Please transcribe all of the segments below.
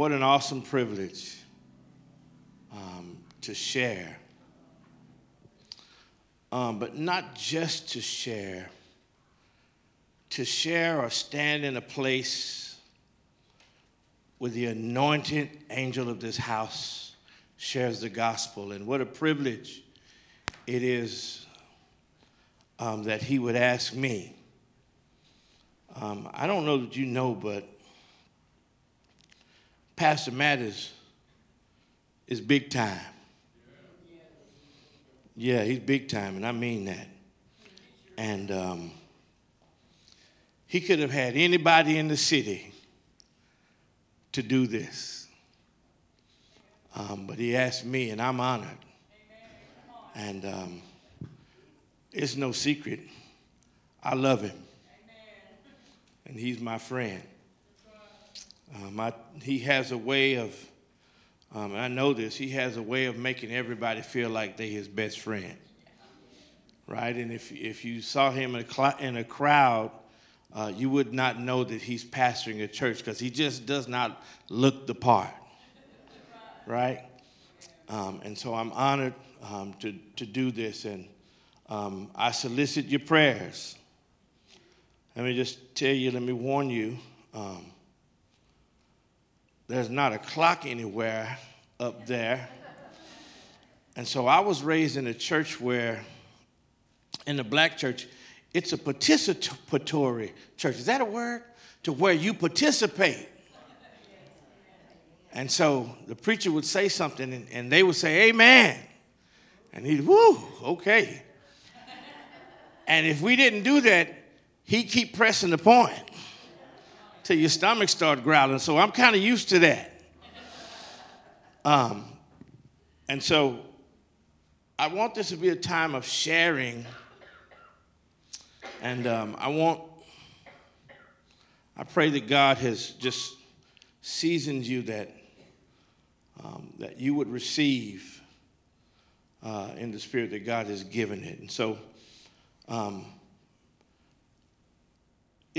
what an awesome privilege um, to share. Um, but not just to share, to share or stand in a place with the anointed angel of this house shares the gospel. And what a privilege it is um, that he would ask me. Um, I don't know that you know, but Pastor Matt is, is big time. Yeah, he's big time, and I mean that. And um, he could have had anybody in the city to do this. Um, but he asked me, and I'm honored. And um, it's no secret. I love him. And he's my friend. Um, I, he has a way of, um, I know this, he has a way of making everybody feel like they his best friend. Right? And if, if you saw him in a, cl- in a crowd, uh, you would not know that he's pastoring a church because he just does not look the part. Right? Um, and so I'm honored um, to, to do this, and um, I solicit your prayers. Let me just tell you, let me warn you. There's not a clock anywhere up there. And so I was raised in a church where, in the black church, it's a participatory church. Is that a word? To where you participate. And so the preacher would say something and, and they would say, Amen. And he'd, whoo, okay. And if we didn't do that, he'd keep pressing the point till your stomach start growling. So I'm kind of used to that. Um, and so I want this to be a time of sharing. And um, I want, I pray that God has just seasoned you that, um, that you would receive uh, in the spirit that God has given it. And so, um,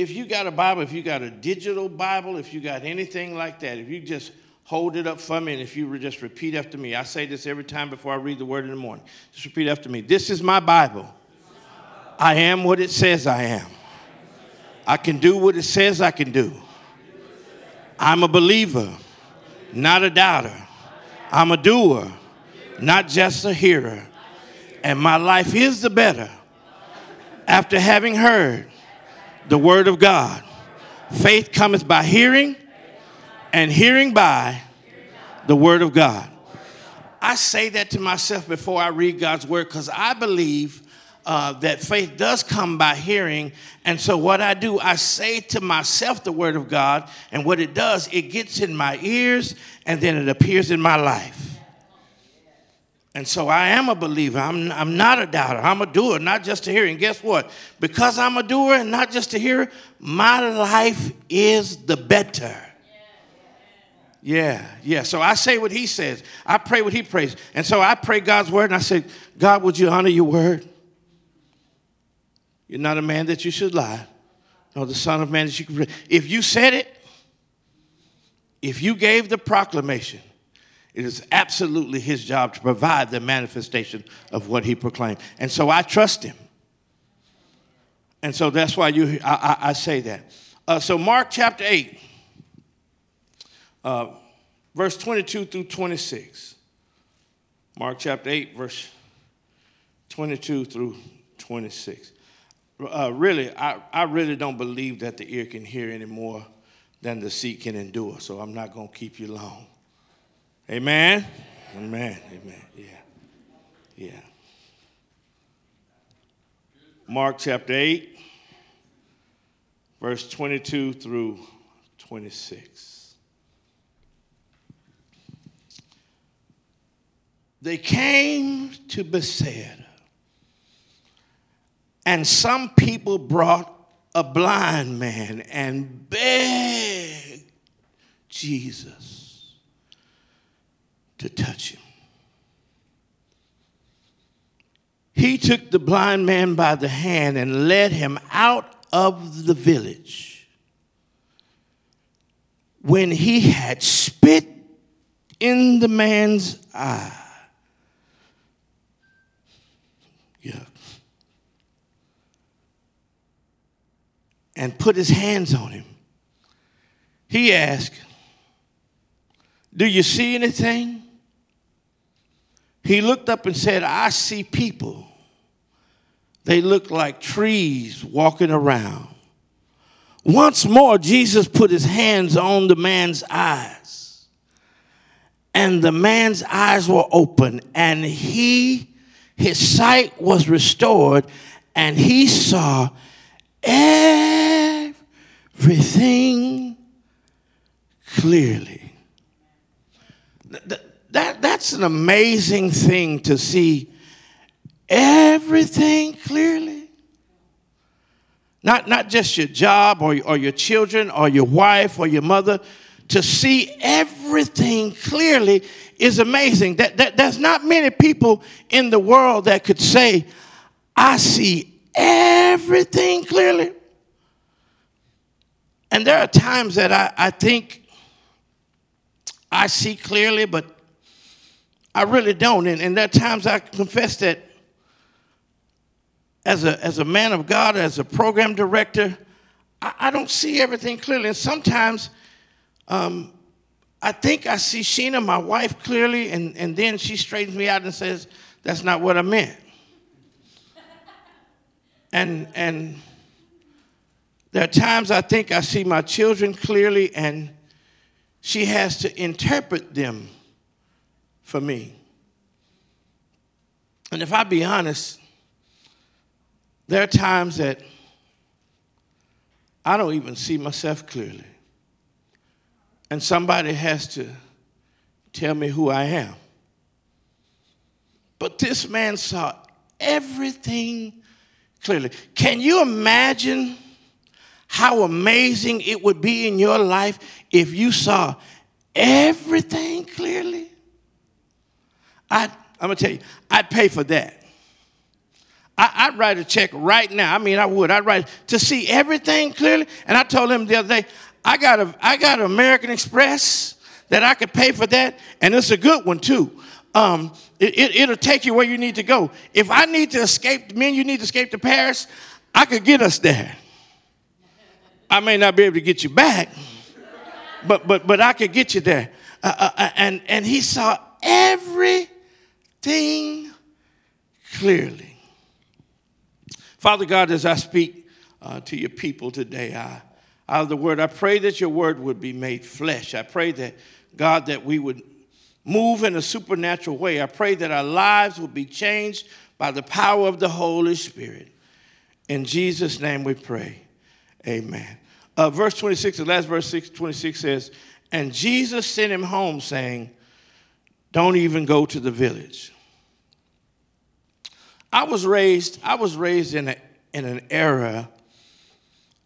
if you got a Bible, if you got a digital Bible, if you got anything like that, if you just hold it up for me and if you just repeat after me, I say this every time before I read the word in the morning. Just repeat after me. This is my Bible. I am what it says I am. I can do what it says I can do. I'm a believer, not a doubter. I'm a doer, not just a hearer. And my life is the better after having heard the word of God. Faith cometh by hearing, and hearing by the word of God. I say that to myself before I read God's word because I believe uh, that faith does come by hearing. And so, what I do, I say to myself the word of God, and what it does, it gets in my ears and then it appears in my life. And so I am a believer. I'm, I'm not a doubter. I'm a doer, not just a hearer. And guess what? Because I'm a doer and not just a hearer, my life is the better. Yeah, yeah. So I say what he says. I pray what he prays. And so I pray God's word and I say, God, would you honor your word? You're not a man that you should lie, nor the son of man that you could. If you said it, if you gave the proclamation, it is absolutely his job to provide the manifestation of what he proclaimed. And so I trust him. And so that's why you, I, I, I say that. Uh, so, Mark chapter 8, uh, verse 22 through 26. Mark chapter 8, verse 22 through 26. Uh, really, I, I really don't believe that the ear can hear any more than the seat can endure, so I'm not going to keep you long. Amen? Amen. Amen. Yeah. Yeah. Mark chapter 8, verse 22 through 26. They came to Bethsaida, and some people brought a blind man and begged Jesus to touch him. He took the blind man by the hand and led him out of the village. when he had spit in the man's eye. Yeah. And put his hands on him. He asked, Do you see anything? He looked up and said, I see people. They look like trees walking around. Once more, Jesus put his hands on the man's eyes, and the man's eyes were open, and he, his sight was restored, and he saw everything clearly. That, that, that's an amazing thing to see everything clearly. Not, not just your job or, or your children or your wife or your mother. To see everything clearly is amazing. That, that, there's not many people in the world that could say, I see everything clearly. And there are times that I, I think I see clearly, but I really don't. And, and there are times I confess that as a, as a man of God, as a program director, I, I don't see everything clearly. And sometimes um, I think I see Sheena, my wife, clearly, and, and then she straightens me out and says, That's not what I meant. and, and there are times I think I see my children clearly, and she has to interpret them for me. And if I be honest, there are times that I don't even see myself clearly. And somebody has to tell me who I am. But this man saw everything clearly. Can you imagine how amazing it would be in your life if you saw everything clearly? I, I'm gonna tell you, I'd pay for that. I, would write a check right now. I mean, I would. I'd write to see everything clearly. And I told him the other day, I got a, I got an American Express that I could pay for that, and it's a good one too. Um, it, it, it'll take you where you need to go. If I need to escape, men, you need to escape to Paris, I could get us there. I may not be able to get you back, but but but I could get you there. Uh, uh, uh and and he saw everything clearly. Father God, as I speak uh, to your people today, I, out of the word, I pray that your word would be made flesh. I pray that, God, that we would move in a supernatural way. I pray that our lives would be changed by the power of the Holy Spirit. In Jesus' name we pray. Amen. Uh, verse 26, the last verse 26 says, And Jesus sent him home, saying, Don't even go to the village. I was raised, I was raised in, a, in an era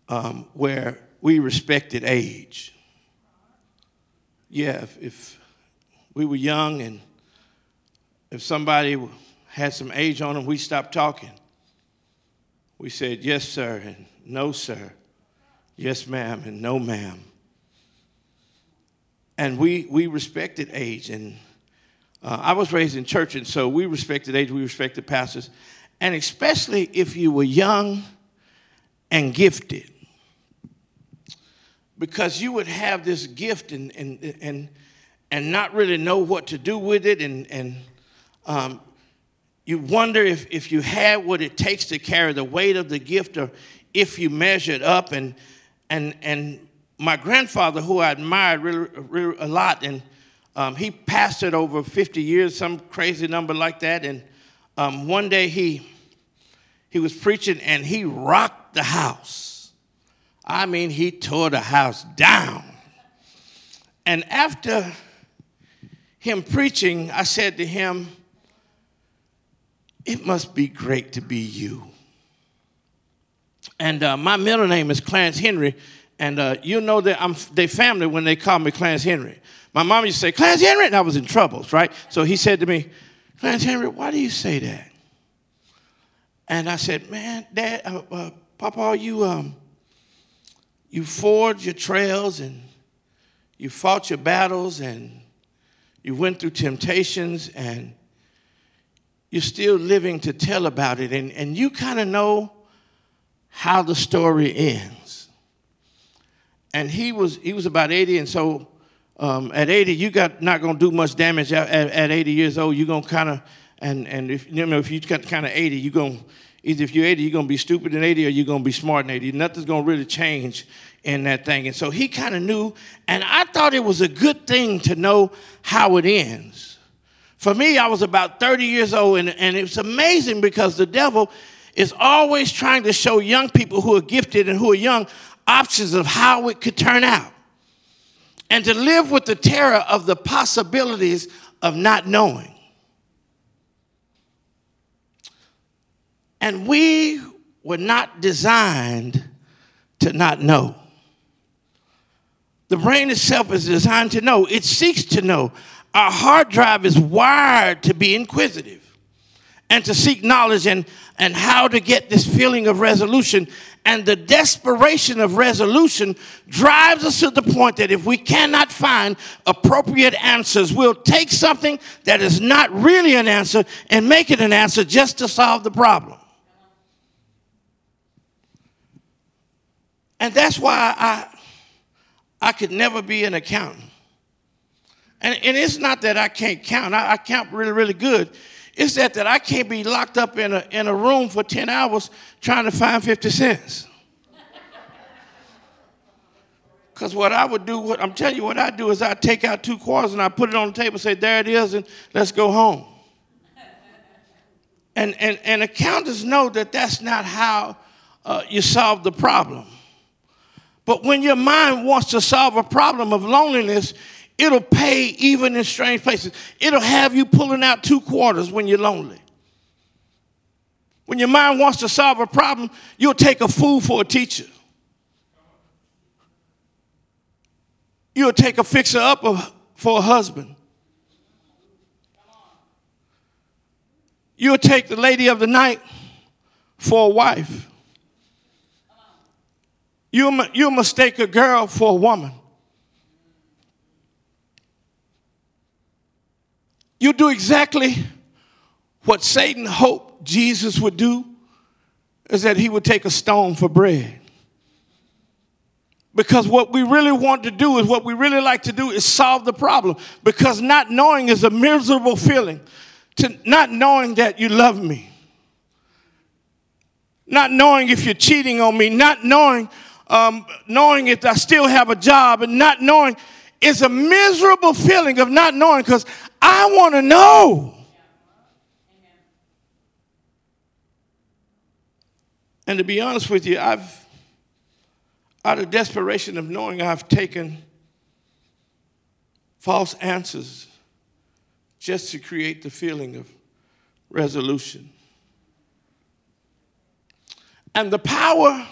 um, where we respected age. Yeah, if, if, we were young and if somebody had some age on them, we stopped talking. We said, yes, sir, and no, sir. Yes, ma'am, and no, ma'am. And we, we respected age. And uh, I was raised in church, and so we respected age, we respected pastors, and especially if you were young and gifted. Because you would have this gift and, and, and, and not really know what to do with it, and, and um, you wonder if, if you had what it takes to carry the weight of the gift or if you measured up. And, and, and my grandfather, who I admired really, really a lot, and um, he pastored over 50 years, some crazy number like that. And um, one day he, he was preaching and he rocked the house. I mean, he tore the house down. And after him preaching, I said to him, It must be great to be you. And uh, my middle name is Clarence Henry, and uh, you know that I'm their family when they call me Clarence Henry. My mom used to say, Clarence Henry, and I was in troubles, right? So he said to me, Clarence Henry, why do you say that? And I said, man, Dad, uh, uh, Papa, you, um, you forge your trails and you fought your battles and you went through temptations and you're still living to tell about it. And, and you kind of know how the story ends. And he was, he was about 80, and so um, at 80, you got not going to do much damage at, at, at 80 years old. You're going to kind of, and, and if, you know, if you got kind of 80, you're going either if you're 80, you're going to be stupid in 80 or you're going to be smart in 80. Nothing's going to really change in that thing. And so he kind of knew, and I thought it was a good thing to know how it ends. For me, I was about 30 years old, and, and it's amazing because the devil is always trying to show young people who are gifted and who are young options of how it could turn out. And to live with the terror of the possibilities of not knowing. And we were not designed to not know. The brain itself is designed to know, it seeks to know. Our hard drive is wired to be inquisitive and to seek knowledge and, and how to get this feeling of resolution. And the desperation of resolution drives us to the point that if we cannot find appropriate answers, we'll take something that is not really an answer and make it an answer just to solve the problem. And that's why I, I could never be an accountant. And, and it's not that I can't count, I, I count really, really good. It's that, that I can't be locked up in a, in a room for 10 hours trying to find 50 cents. Because what I would do, what I'm telling you, what I do is I take out two quarters and I put it on the table, say, there it is, and let's go home. And, and, and accountants know that that's not how uh, you solve the problem. But when your mind wants to solve a problem of loneliness, it'll pay even in strange places. It'll have you pulling out two quarters when you're lonely. When your mind wants to solve a problem, you'll take a fool for a teacher. You'll take a fixer up for a husband. You'll take the lady of the night for a wife. You'll, you'll mistake a girl for a woman. You do exactly what Satan hoped Jesus would do is that he would take a stone for bread. Because what we really want to do is what we really like to do is solve the problem. Because not knowing is a miserable feeling. To not knowing that you love me. Not knowing if you're cheating on me. Not knowing um, knowing if I still have a job and not knowing is a miserable feeling of not knowing because I want to know. And to be honest with you, I've, out of desperation of knowing, I've taken false answers just to create the feeling of resolution. And the power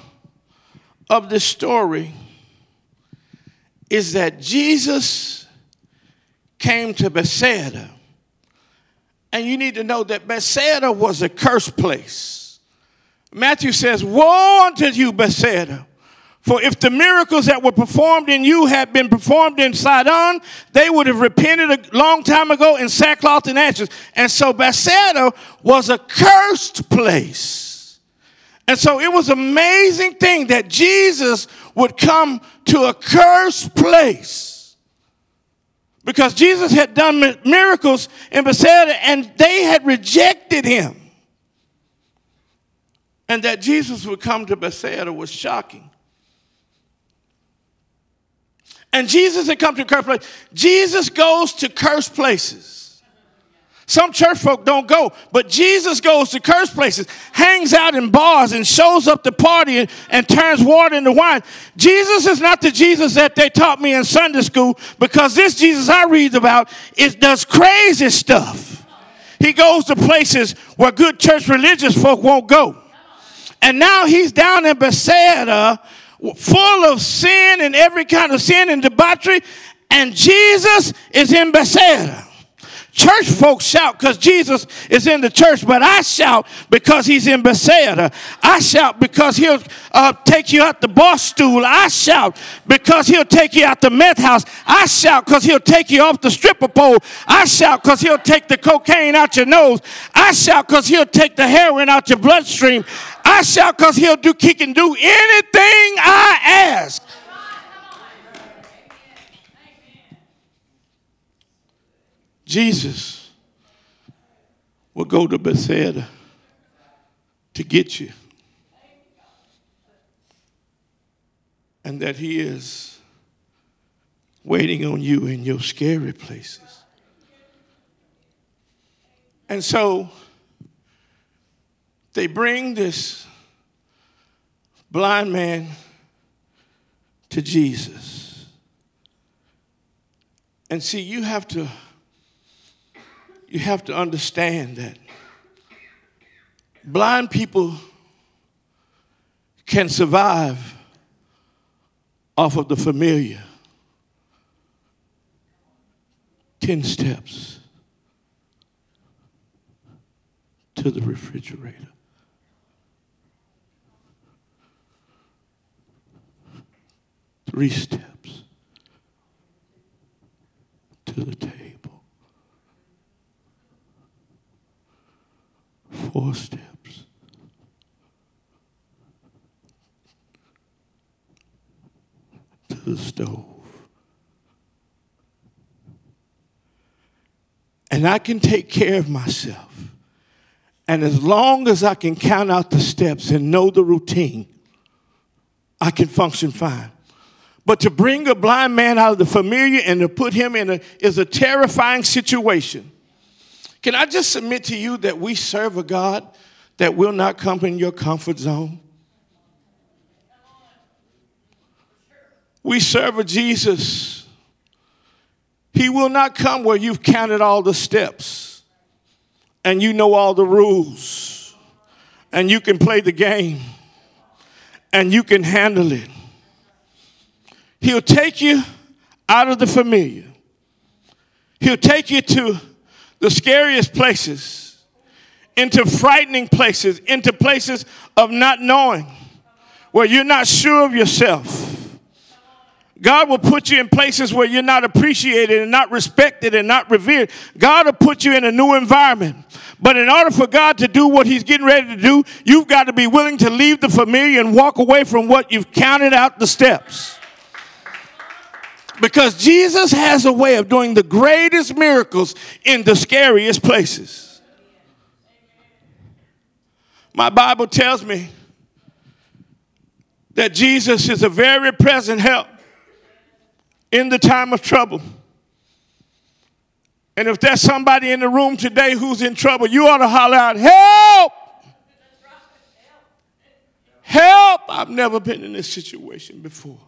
of this story is that Jesus came to Bethsaida. And you need to know that Bethsaida was a cursed place. Matthew says, Woe unto you, Bethsaida! For if the miracles that were performed in you had been performed in Sidon, they would have repented a long time ago in sackcloth and ashes. And so Bethsaida was a cursed place. And so it was amazing thing that Jesus would come to a cursed place. Because Jesus had done miracles in Bethsaida and they had rejected him. And that Jesus would come to Bethsaida was shocking. And Jesus had come to cursed place. Jesus goes to cursed places. Some church folk don't go, but Jesus goes to cursed places, hangs out in bars, and shows up to party and, and, turns water into wine. Jesus is not the Jesus that they taught me in Sunday school because this Jesus I read about is does crazy stuff. He goes to places where good church religious folk won't go. And now he's down in Bethsaida full of sin and every kind of sin and debauchery, and Jesus is in Bethsaida Church folks shout because Jesus is in the church, but I shout because he's in Bethsaida. I shout because he'll uh, take you out the bar stool. I shout because he'll take you out the meth house. I shout because he'll take you off the stripper pole. I shout because he'll take the cocaine out your nose. I shout because he'll take the heroin out your bloodstream. I shout because he'll do, he can do anything I ask. Jesus will go to Bethsaida to get you. And that he is waiting on you in your scary places. And so they bring this blind man to Jesus. And see, you have to you have to understand that blind people can survive off of the familiar 10 steps to the refrigerator. Three steps to the table. Four steps. To the stove. And I can take care of myself. And as long as I can count out the steps and know the routine, I can function fine. But to bring a blind man out of the familiar and to put him in a is a terrifying situation. Can I just submit to you that we serve a God that will not come in your comfort zone? We serve a Jesus. He will not come where you've counted all the steps and you know all the rules and you can play the game and you can handle it. He'll take you out of the familiar. He'll take you to the scariest places, into frightening places, into places of not knowing, where you're not sure of yourself. God will put you in places where you're not appreciated and not respected and not revered. God will put you in a new environment. But in order for God to do what He's getting ready to do, you've got to be willing to leave the familiar and walk away from what you've counted out the steps. Because Jesus has a way of doing the greatest miracles in the scariest places. My Bible tells me that Jesus is a very present help in the time of trouble. And if there's somebody in the room today who's in trouble, you ought to holler out, Help! Help! I've never been in this situation before.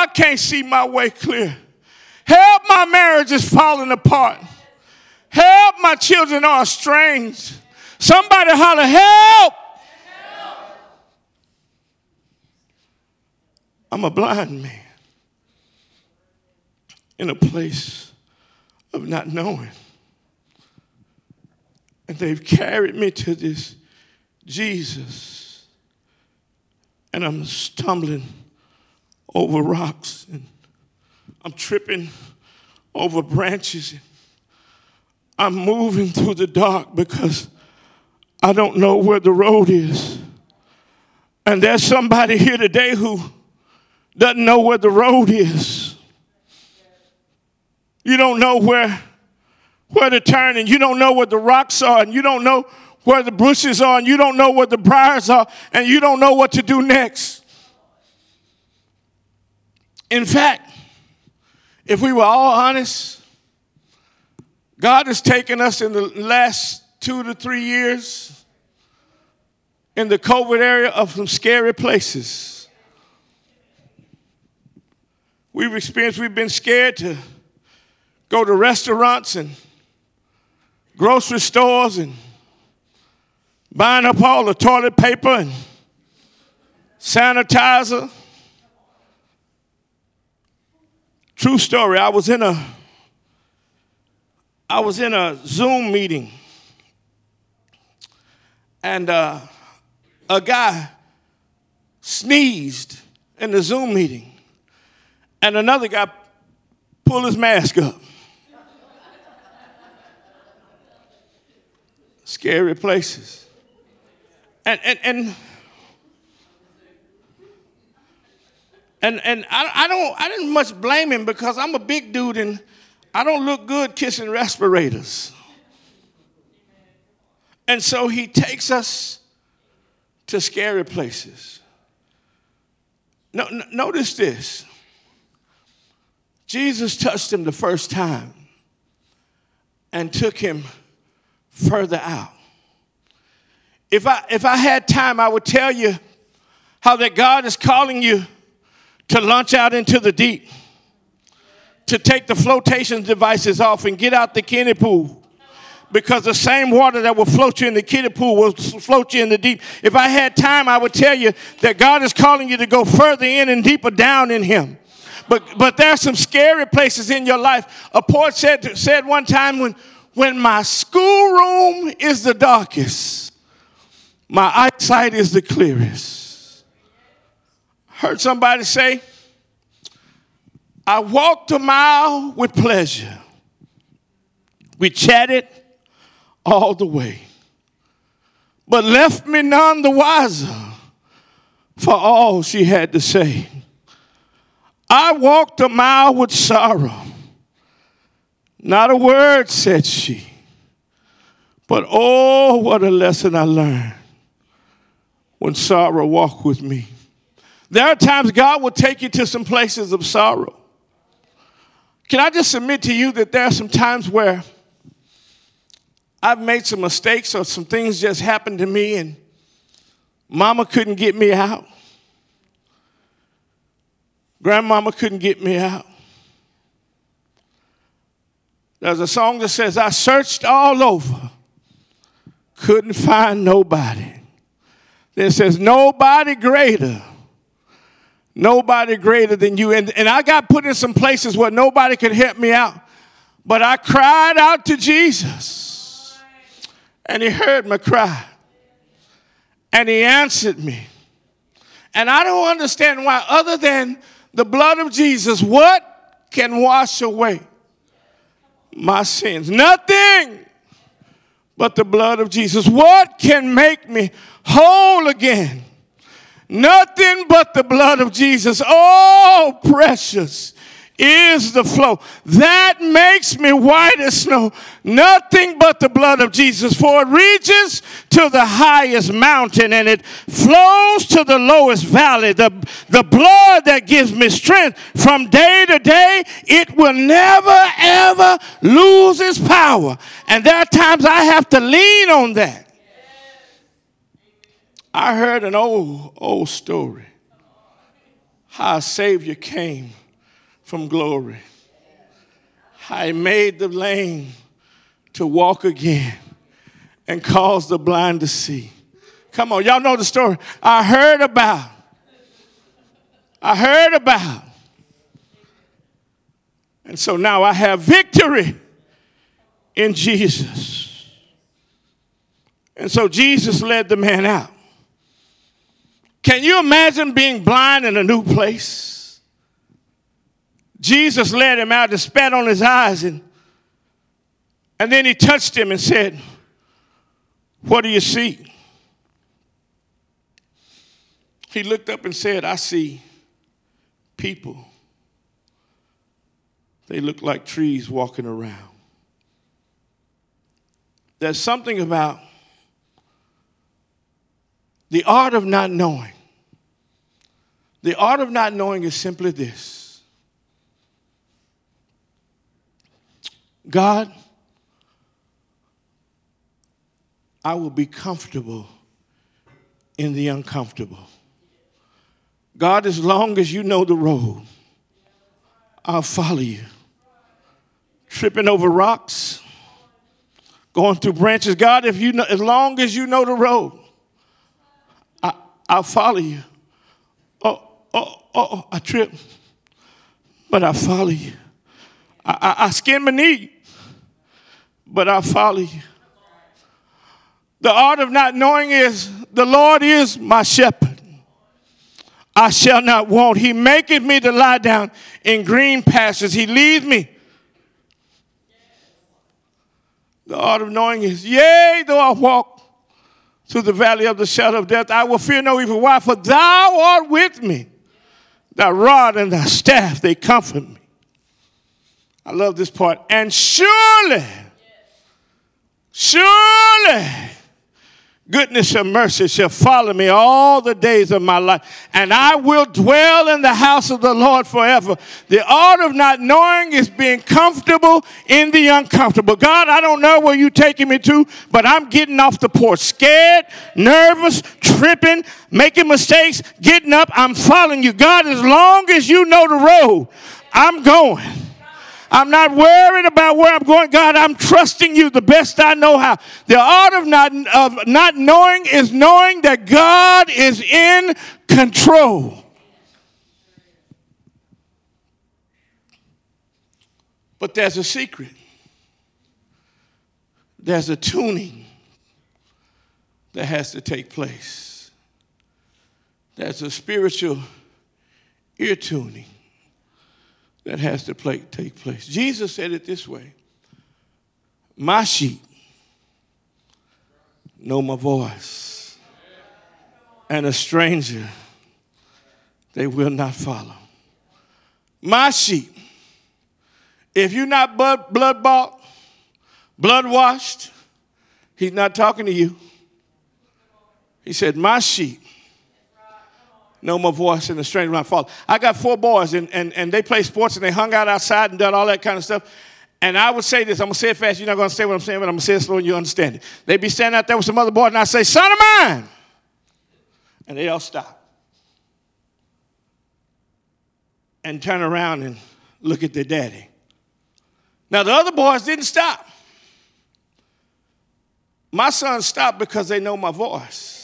I can't see my way clear. Help, my marriage is falling apart. Help, my children are estranged. Somebody holler, help. help. I'm a blind man in a place of not knowing. And they've carried me to this Jesus. And I'm stumbling over rocks and I'm tripping over branches. I'm moving through the dark because I don't know where the road is. And there's somebody here today who doesn't know where the road is. You don't know where where to turn and you don't know where the rocks are and you don't know where the bushes are and you don't know where the briars are and you don't know what to do next. In fact, if we were all honest, God has taken us in the last two to three years in the COVID area of some scary places. We've experienced, we've been scared to go to restaurants and grocery stores and buying up all the toilet paper and sanitizer True story. I was in a I was in a Zoom meeting, and uh, a guy sneezed in the Zoom meeting, and another guy pulled his mask up. Scary places. And, and, and, and, and I, I, don't, I didn't much blame him because I'm a big dude and I don't look good kissing respirators. And so he takes us to scary places. No, no, notice this Jesus touched him the first time and took him further out. If I, if I had time, I would tell you how that God is calling you to launch out into the deep, to take the flotation devices off and get out the kiddie pool. Because the same water that will float you in the kiddie pool will float you in the deep. If I had time, I would tell you that God is calling you to go further in and deeper down in Him. But, but there are some scary places in your life. A poet said, said one time when, when my schoolroom is the darkest, my eyesight is the clearest. Heard somebody say, I walked a mile with pleasure. We chatted all the way, but left me none the wiser for all she had to say. I walked a mile with sorrow. Not a word said she. But oh, what a lesson I learned when sorrow walked with me. There are times God will take you to some places of sorrow. Can I just submit to you that there are some times where I've made some mistakes or some things just happened to me and mama couldn't get me out. Grandmama couldn't get me out. There's a song that says, I searched all over, couldn't find nobody. It says, Nobody greater. Nobody greater than you. And, and I got put in some places where nobody could help me out. But I cried out to Jesus. And he heard my cry. And he answered me. And I don't understand why, other than the blood of Jesus, what can wash away my sins? Nothing but the blood of Jesus. What can make me whole again. Nothing but the blood of Jesus. Oh, precious is the flow. That makes me white as snow. Nothing but the blood of Jesus. For it reaches to the highest mountain and it flows to the lowest valley. The, the blood that gives me strength from day to day, it will never ever lose its power. And there are times I have to lean on that. I heard an old, old story how a Savior came from glory. How he made the lame to walk again and caused the blind to see. Come on, y'all know the story. I heard about. I heard about. And so now I have victory in Jesus. And so Jesus led the man out. Can you imagine being blind in a new place? Jesus led him out and spat on his eyes, and, and then he touched him and said, What do you see? He looked up and said, I see people. They look like trees walking around. There's something about the art of not knowing. The art of not knowing is simply this God, I will be comfortable in the uncomfortable. God, as long as you know the road, I'll follow you. Tripping over rocks, going through branches. God, if you know, as long as you know the road, I'll follow you. Oh, oh, oh, I trip, but I follow you. I, I, I skin my knee, but I'll follow you. The art of not knowing is the Lord is my shepherd. I shall not want. He maketh me to lie down in green pastures. He leads me. The art of knowing is, yea, though I walk through the valley of the shadow of death, I will fear no evil. Why? For thou art with me. Thy rod and thy staff, they comfort me. I love this part. And surely, surely, goodness and mercy shall follow me all the days of my life, and I will dwell in the house of the Lord forever. The art of not knowing is being comfortable in the uncomfortable. God, I don't know where you're taking me to, but I'm getting off the porch, scared, nervous, tripping, making mistakes, getting up. I'm following you. God, as long as you know the road, I'm going. I'm not worried about where I'm going. God, I'm trusting you the best I know how. The art of not, of not knowing is knowing that God is in control. But there's a secret. There's a tuning that has to take place. There's a spiritual ear tuning that has to play, take place. Jesus said it this way My sheep know my voice, and a stranger they will not follow. My sheep, if you're not blood, blood bought, blood washed, he's not talking to you. He said, My sheep know more voice and the stranger my father. I got four boys and, and, and they play sports and they hung out outside and done all that kind of stuff. And I would say this, I'm gonna say it fast, you're not gonna say what I'm saying, but I'm gonna say it slow and you understand it. They'd be standing out there with some other boys and I say, son of mine. And they all stop. And turn around and look at their daddy. Now the other boys didn't stop. My sons stopped because they know my voice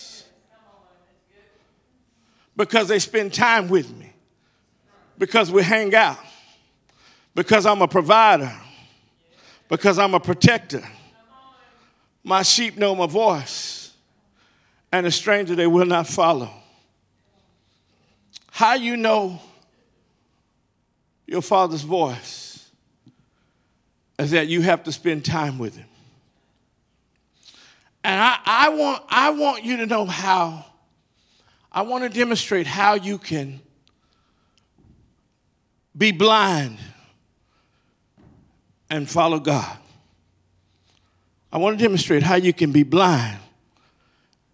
because they spend time with me, because we hang out, because I'm a provider, because I'm a protector. My sheep know my voice, and a stranger they will not follow. How you know your father's voice is that you have to spend time with him. And I, I, want, I want you to know how I want to demonstrate how you can be blind and follow God. I want to demonstrate how you can be blind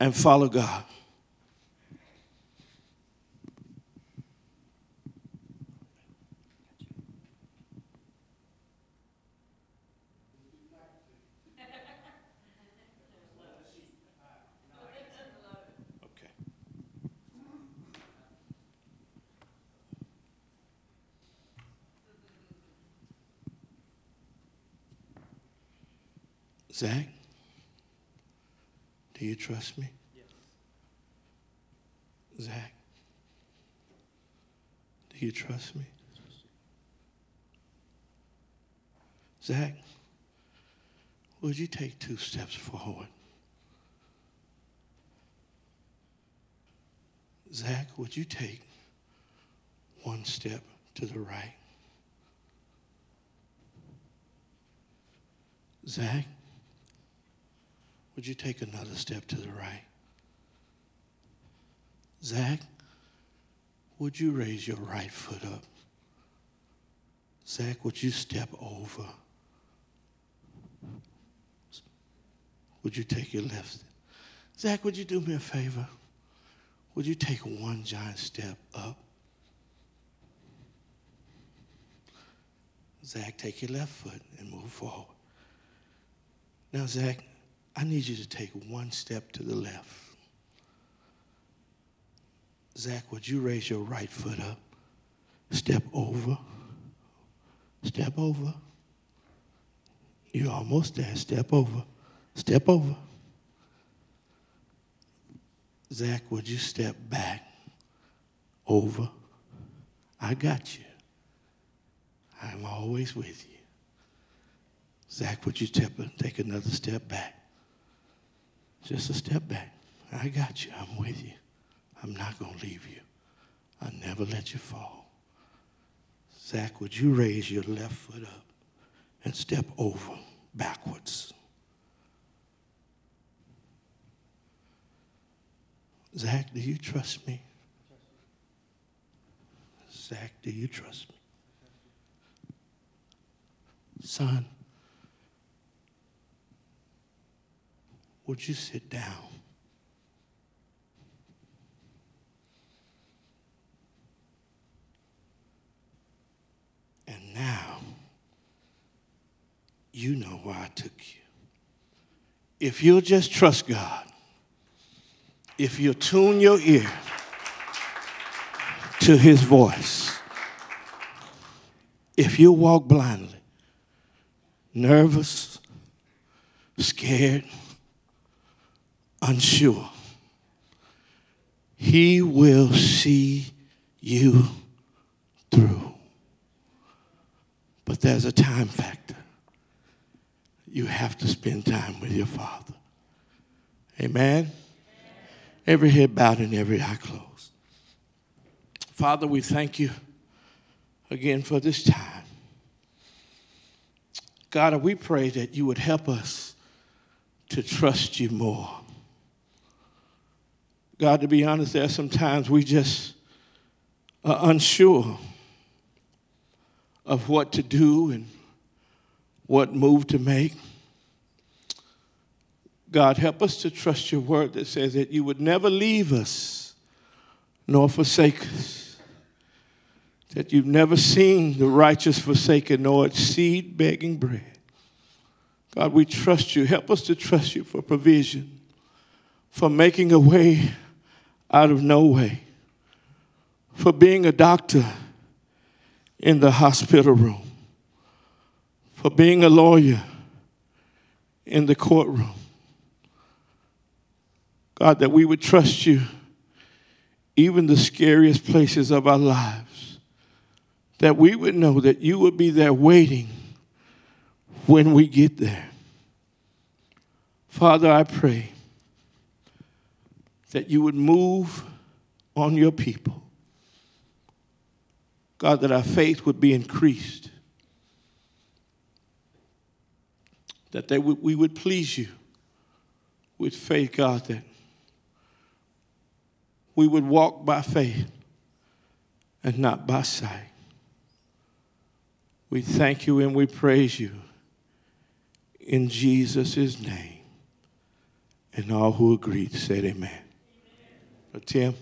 and follow God. Zach, do you trust me? Yes. Zach, do you trust me? Zach, would you take two steps forward? Zach, would you take one step to the right? Zach, would you take another step to the right? Zach, would you raise your right foot up? Zach, would you step over? Would you take your left? Zach, would you do me a favor? Would you take one giant step up? Zach, take your left foot and move forward. Now, Zach, I need you to take one step to the left. Zach, would you raise your right foot up? Step over. Step over. You're almost there. Step over. Step over. Zach, would you step back? Over. I got you. I'm always with you. Zach, would you step, and take another step back? Just a step back. I got you. I'm with you. I'm not going to leave you. I'll never let you fall. Zach, would you raise your left foot up and step over backwards? Zach, do you trust me? Zach, do you trust me? Son, would you sit down? And now, you know why I took you. If you'll just trust God, if you'll tune your ear to his voice, if you walk blindly, nervous, scared, unsure, he will see you through. But there's a time factor. You have to spend time with your Father. Amen. Every head bowed and every eye closed. Father, we thank you again for this time. God, we pray that you would help us to trust you more. God, to be honest, there are sometimes we just are unsure of what to do and what move to make. God, help us to trust your word that says that you would never leave us nor forsake us. That you've never seen the righteous forsaken nor its seed begging bread. God, we trust you. Help us to trust you for provision, for making a way out of no way, for being a doctor in the hospital room, for being a lawyer in the courtroom God, that we would trust you even the scariest places of our lives. That we would know that you would be there waiting when we get there. Father, I pray that you would move on your people. God, that our faith would be increased. That they would, we would please you with faith, God, that we would walk by faith and not by sight. We thank you and we praise you in Jesus' name. And all who agreed said amen. Tim.